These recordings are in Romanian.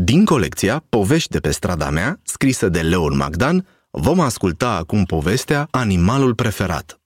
Din colecția Povești de pe strada mea, scrisă de Leon Magdan, vom asculta acum povestea Animalul preferat.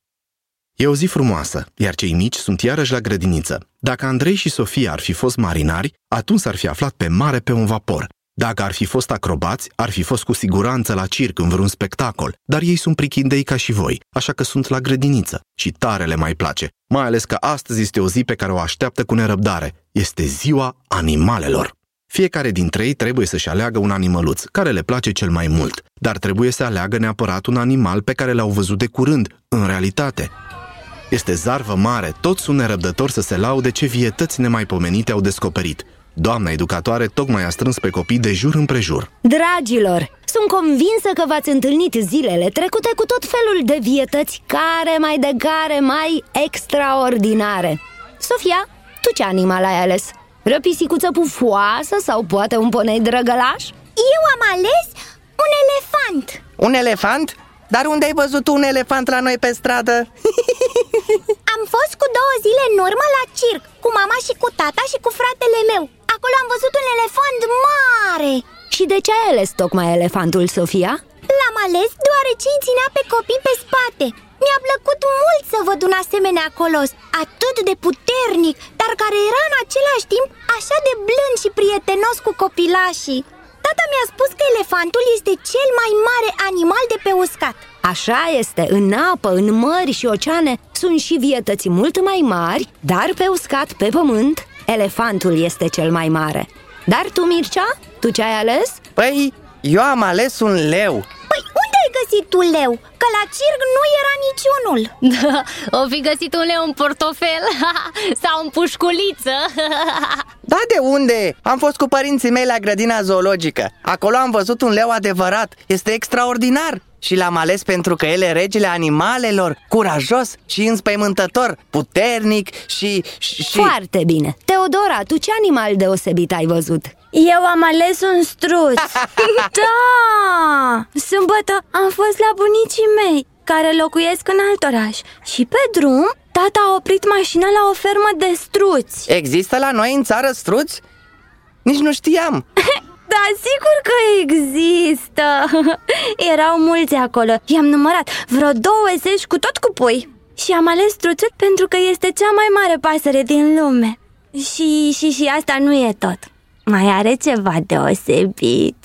E o zi frumoasă, iar cei mici sunt iarăși la grădiniță. Dacă Andrei și Sofia ar fi fost marinari, atunci ar fi aflat pe mare pe un vapor. Dacă ar fi fost acrobați, ar fi fost cu siguranță la circ în vreun spectacol, dar ei sunt prichindei ca și voi, așa că sunt la grădiniță și tare le mai place, mai ales că astăzi este o zi pe care o așteaptă cu nerăbdare. Este ziua animalelor. Fiecare dintre ei trebuie să-și aleagă un animăluț care le place cel mai mult, dar trebuie să aleagă neapărat un animal pe care l-au văzut de curând, în realitate. Este zarvă mare, toți sunt nerăbdători să se laude ce vietăți nemaipomenite au descoperit. Doamna educatoare tocmai a strâns pe copii de jur împrejur. Dragilor, sunt convinsă că v-ați întâlnit zilele trecute cu tot felul de vietăți care mai de care mai extraordinare. Sofia, tu ce animal ai ales? Răpisicuță pufoasă sau poate un ponei drăgălaș? Eu am ales un elefant Un elefant? Dar unde ai văzut un elefant la noi pe stradă? Am fost cu două zile în urmă la circ Cu mama și cu tata și cu fratele meu Acolo am văzut un elefant mare Și de ce ai ales tocmai elefantul, Sofia? L-am ales deoarece îi ținea pe copii pe spate Mi-a plăcut mult să văd un asemenea colos Atât de puternic, dar care era în același timp așa de blând și prietenos cu copilașii Tata mi-a spus că elefantul este cel mai mare animal de pe uscat Așa este, în apă, în mări și oceane sunt și vietăți mult mai mari, dar pe uscat, pe pământ, elefantul este cel mai mare. Dar tu, Mircea, tu ce ai ales? Păi, eu am ales un leu Păi unde ai găsit tu leu? Că la circ nu era niciunul o fi găsit un leu în portofel sau în pușculiță Da, de unde? Am fost cu părinții mei la grădina zoologică Acolo am văzut un leu adevărat Este extraordinar și l-am ales pentru că el e regele animalelor, curajos și înspăimântător, puternic și, și... Foarte bine! Teodora, tu ce animal deosebit ai văzut? Eu am ales un struț Da! Sâmbătă am fost la bunicii mei care locuiesc în alt oraș Și pe drum, tata a oprit mașina la o fermă de struți. Există la noi în țară struți? Nici nu știam. Da, sigur că există. Erau mulți acolo. I-am numărat vreo 20 cu tot cu pui. Și am ales struțul pentru că este cea mai mare pasăre din lume. Și, și, și asta nu e tot. Mai are ceva deosebit.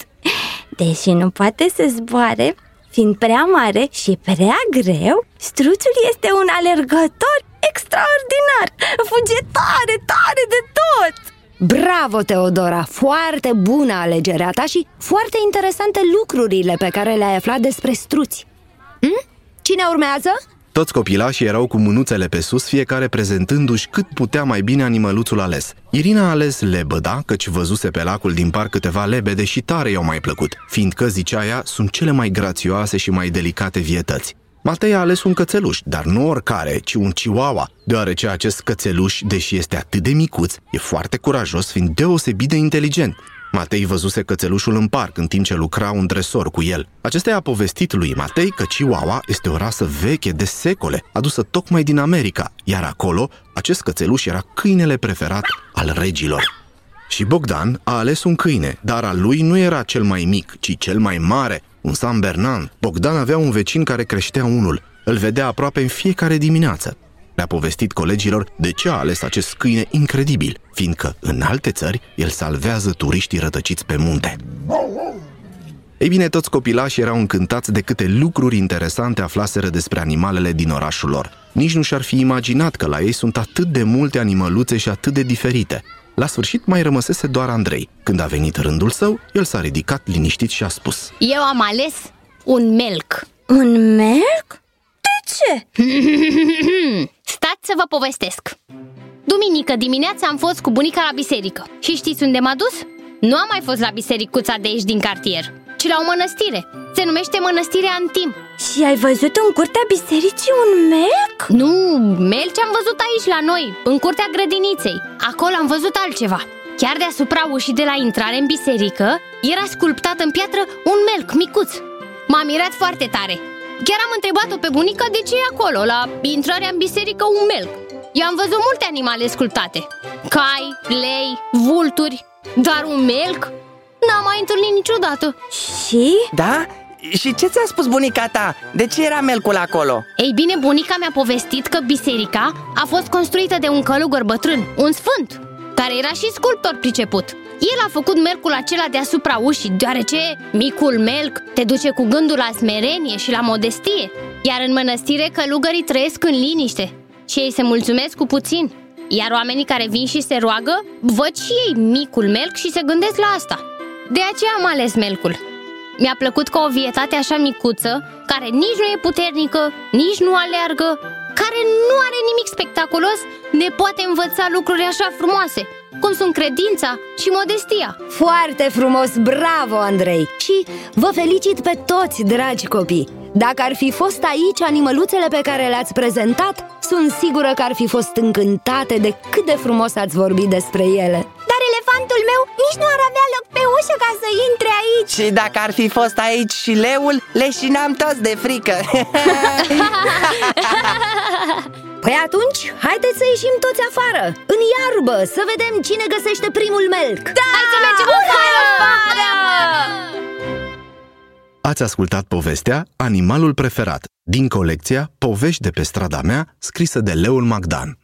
Deși nu poate să zboare Fiind prea mare și prea greu Struțul este un alergător extraordinar Fuge tare, tare de tot Bravo, Teodora! Foarte bună alegerea ta și foarte interesante lucrurile pe care le-ai aflat despre struți. Hm? Cine urmează? Toți copilașii erau cu mânuțele pe sus, fiecare prezentându-și cât putea mai bine animăluțul ales. Irina a ales lebăda, căci văzuse pe lacul din parc câteva lebede și tare i-au mai plăcut, fiindcă, zicea ea, sunt cele mai grațioase și mai delicate vietăți. Matei a ales un cățeluș, dar nu oricare, ci un chihuahua, deoarece acest cățeluș, deși este atât de micuț, e foarte curajos, fiind deosebit de inteligent. Matei văzuse cățelușul în parc în timp ce lucra un dresor cu el. Acesta i-a povestit lui Matei că Chihuahua este o rasă veche de secole, adusă tocmai din America, iar acolo acest cățeluș era câinele preferat al regilor. Și Bogdan a ales un câine, dar al lui nu era cel mai mic, ci cel mai mare, un San Bernard. Bogdan avea un vecin care creștea unul. Îl vedea aproape în fiecare dimineață. Le-a povestit colegilor de ce a ales acest câine incredibil, fiindcă în alte țări el salvează turiștii rătăciți pe munte. Ei bine, toți copilașii erau încântați de câte lucruri interesante aflaseră despre animalele din orașul lor. Nici nu și-ar fi imaginat că la ei sunt atât de multe animăluțe și atât de diferite. La sfârșit mai rămăsese doar Andrei. Când a venit rândul său, el s-a ridicat liniștit și a spus Eu am ales un melc Un melc? De ce? Stați să vă povestesc. Duminică dimineața am fost cu bunica la biserică. Și știți unde m-a dus? Nu am mai fost la bisericuța de aici din cartier Ci la o mănăstire. Se numește Mănăstirea Antim. Și ai văzut în curtea bisericii un melc? Nu, melci am văzut aici la noi, în curtea grădiniței. Acolo am văzut altceva. Chiar deasupra ușii de la intrare în biserică Era sculptat în piatră un melc micuț. M-a mirat foarte tare Chiar am întrebat-o pe bunica de ce e acolo, la intrarea în biserică, un melc Eu am văzut multe animale sculptate Cai, lei, vulturi Dar un melc? mai întâlnit niciodată Și? Da? Și ce ți-a spus bunica ta? De ce era melcul acolo? Ei bine, bunica mi-a povestit că biserica a fost construită de un călugăr bătrân, un sfânt Care era și sculptor priceput. El a făcut melcul acela deasupra ușii, deoarece micul melc te duce cu gândul la smerenie și la modestie Iar în mănăstire călugării trăiesc în liniște. Și ei se mulțumesc cu puțin Iar oamenii care vin și se roagă, văd și ei micul melc și se gândesc la asta. De aceea am ales melcul. Mi-a plăcut că o vietate așa micuță, care nici nu e puternică, nici nu aleargă, care nu are nimic spectaculos, ne poate învăța lucruri așa frumoase, cum sunt credința și modestia. Foarte frumos, bravo, Andrei! Și vă felicit pe toți, dragi copii! Dacă ar fi fost aici animăluțele pe care le-ați prezentat, sunt sigură că ar fi fost încântate de cât de frumos ați vorbit despre ele. Dar elefantul meu nici nu ar avea loc pe ușă ca să intre aici Și dacă ar fi fost aici și leul, leșinam toți de frică Păi atunci, haideți să ieșim toți afară, în iarbă, să vedem cine găsește primul melc Da! Hai să mergem afară! Ați ascultat povestea Animalul preferat din colecția Povești de pe strada mea, scrisă de Leul Magdan.